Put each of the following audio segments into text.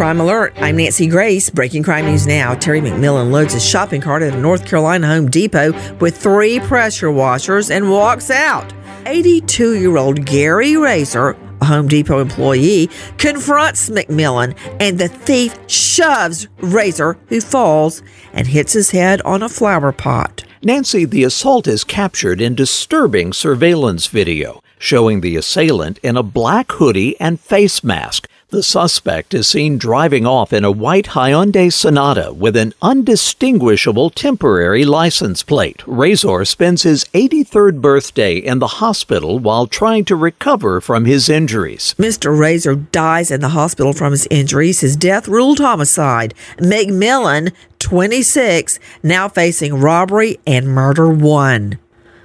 Crime Alert. I'm Nancy Grace. Breaking crime news now. Terry McMillan loads his shopping cart at a North Carolina Home Depot with three pressure washers and walks out. 82 year old Gary Rasor, a Home Depot employee, confronts McMillan and the thief shoves Rasor, who falls and hits his head on a flower pot. Nancy, the assault is captured in disturbing surveillance video showing the assailant in a black hoodie and face mask the suspect is seen driving off in a white Hyundai Sonata with an undistinguishable temporary license plate. Rasor spends his 83rd birthday in the hospital while trying to recover from his injuries. Mr. Rasor dies in the hospital from his injuries. His death ruled homicide. McMillan, 26, now facing robbery and murder one.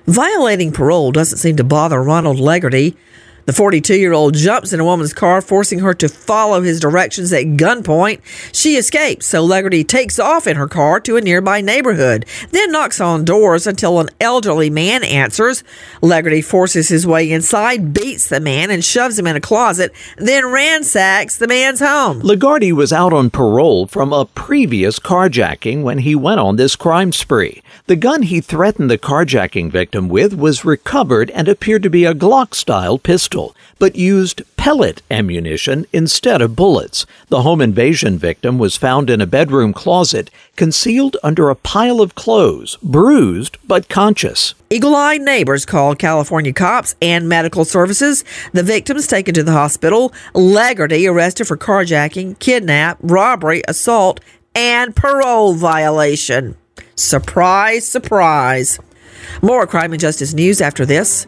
Violating parole doesn't seem to bother Ronald Legarty. The 42 year old jumps in a woman's car, forcing her to follow his directions at gunpoint. She escapes, so Legarty takes off in her car to a nearby neighborhood, then knocks on doors until an elderly man answers. Legarty forces his way inside, beats the man, and shoves him in a closet, then ransacks the man's home. Legarty was out on parole from a previous carjacking when he went on this crime spree. The gun he threatened the carjacking victim with was recovered and appeared to be a Glock style pistol pistol, but used pellet ammunition instead of bullets. The home invasion victim was found in a bedroom closet, concealed under a pile of clothes, bruised but conscious. Eagle eyed neighbors called California cops and medical services. The victims taken to the hospital. Legarty arrested for carjacking, kidnap, robbery, assault, and parole violation. Surprise, surprise. More crime and justice news after this.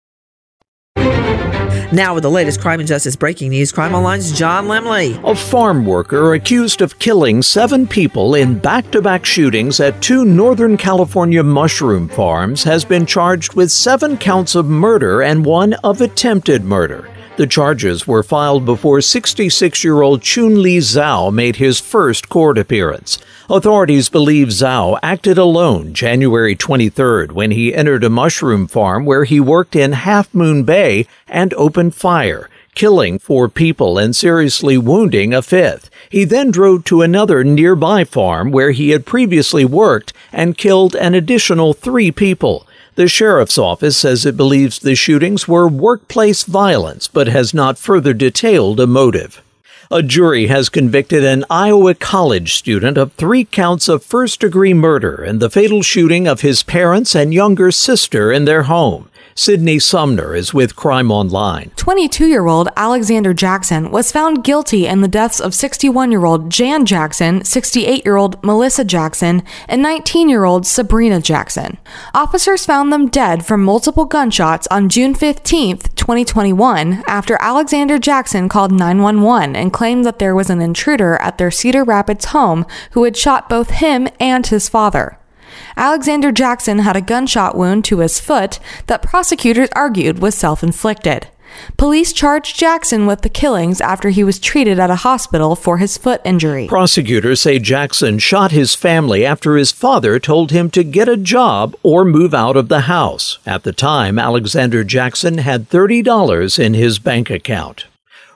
Now, with the latest crime and justice breaking news, Crime Online's John Lemley. A farm worker accused of killing seven people in back to back shootings at two Northern California mushroom farms has been charged with seven counts of murder and one of attempted murder. The charges were filed before 66 year old Chun Li Zhao made his first court appearance. Authorities believe Zhao acted alone January 23rd when he entered a mushroom farm where he worked in Half Moon Bay and opened fire killing four people and seriously wounding a fifth. He then drove to another nearby farm where he had previously worked and killed an additional three people. The sheriff's office says it believes the shootings were workplace violence, but has not further detailed a motive. A jury has convicted an Iowa college student of three counts of first degree murder in the fatal shooting of his parents and younger sister in their home. Sydney Sumner is with Crime Online. 22 year old Alexander Jackson was found guilty in the deaths of 61 year old Jan Jackson, 68 year old Melissa Jackson, and 19 year old Sabrina Jackson. Officers found them dead from multiple gunshots on June 15, 2021, after Alexander Jackson called 911 and claimed that there was an intruder at their Cedar Rapids home who had shot both him and his father. Alexander Jackson had a gunshot wound to his foot that prosecutors argued was self inflicted. Police charged Jackson with the killings after he was treated at a hospital for his foot injury. Prosecutors say Jackson shot his family after his father told him to get a job or move out of the house. At the time, Alexander Jackson had $30 in his bank account.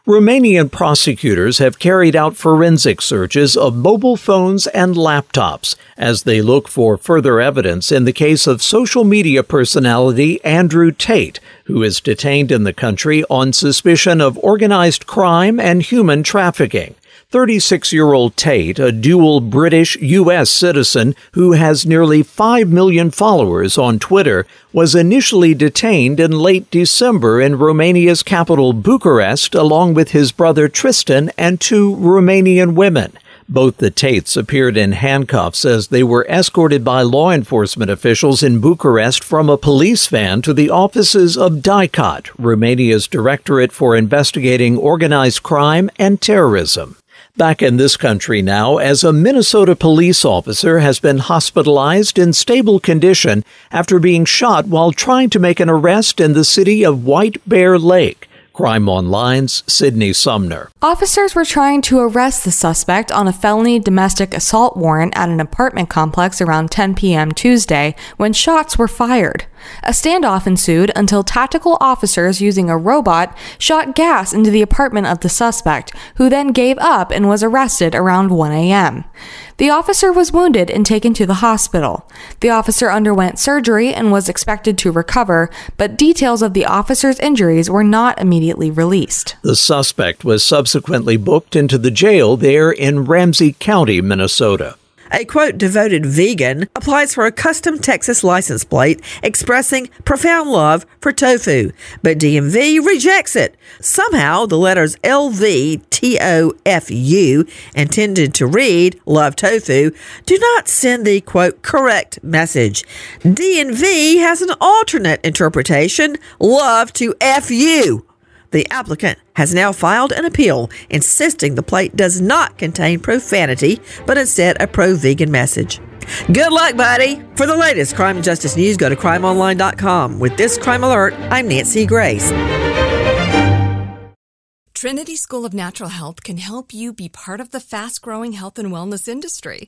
Romanian prosecutors have carried out forensic searches of mobile phones and laptops as they look for further evidence in the case of social media personality Andrew Tate, who is detained in the country on suspicion of organized crime and human trafficking. 36 year old Tate, a dual British U.S. citizen who has nearly 5 million followers on Twitter, was initially detained in late December in Romania's capital Bucharest along with his brother Tristan and two Romanian women. Both the Tates appeared in handcuffs as they were escorted by law enforcement officials in Bucharest from a police van to the offices of DICOT, Romania's Directorate for Investigating Organized Crime and Terrorism. Back in this country now, as a Minnesota police officer has been hospitalized in stable condition after being shot while trying to make an arrest in the city of White Bear Lake. Crime Online's Sydney Sumner. Officers were trying to arrest the suspect on a felony domestic assault warrant at an apartment complex around 10 p.m. Tuesday when shots were fired. A standoff ensued until tactical officers using a robot shot gas into the apartment of the suspect, who then gave up and was arrested around 1 a.m. The officer was wounded and taken to the hospital. The officer underwent surgery and was expected to recover, but details of the officer's injuries were not immediately released. The suspect was subsequently booked into the jail there in Ramsey County, Minnesota. A quote devoted vegan applies for a custom Texas license plate expressing profound love for tofu, but DMV rejects it. Somehow, the letters LVTOFU, intended to read love tofu, do not send the quote correct message. DMV has an alternate interpretation love to FU. The applicant has now filed an appeal insisting the plate does not contain profanity, but instead a pro vegan message. Good luck, buddy! For the latest crime and justice news, go to crimeonline.com. With this crime alert, I'm Nancy Grace. Trinity School of Natural Health can help you be part of the fast growing health and wellness industry.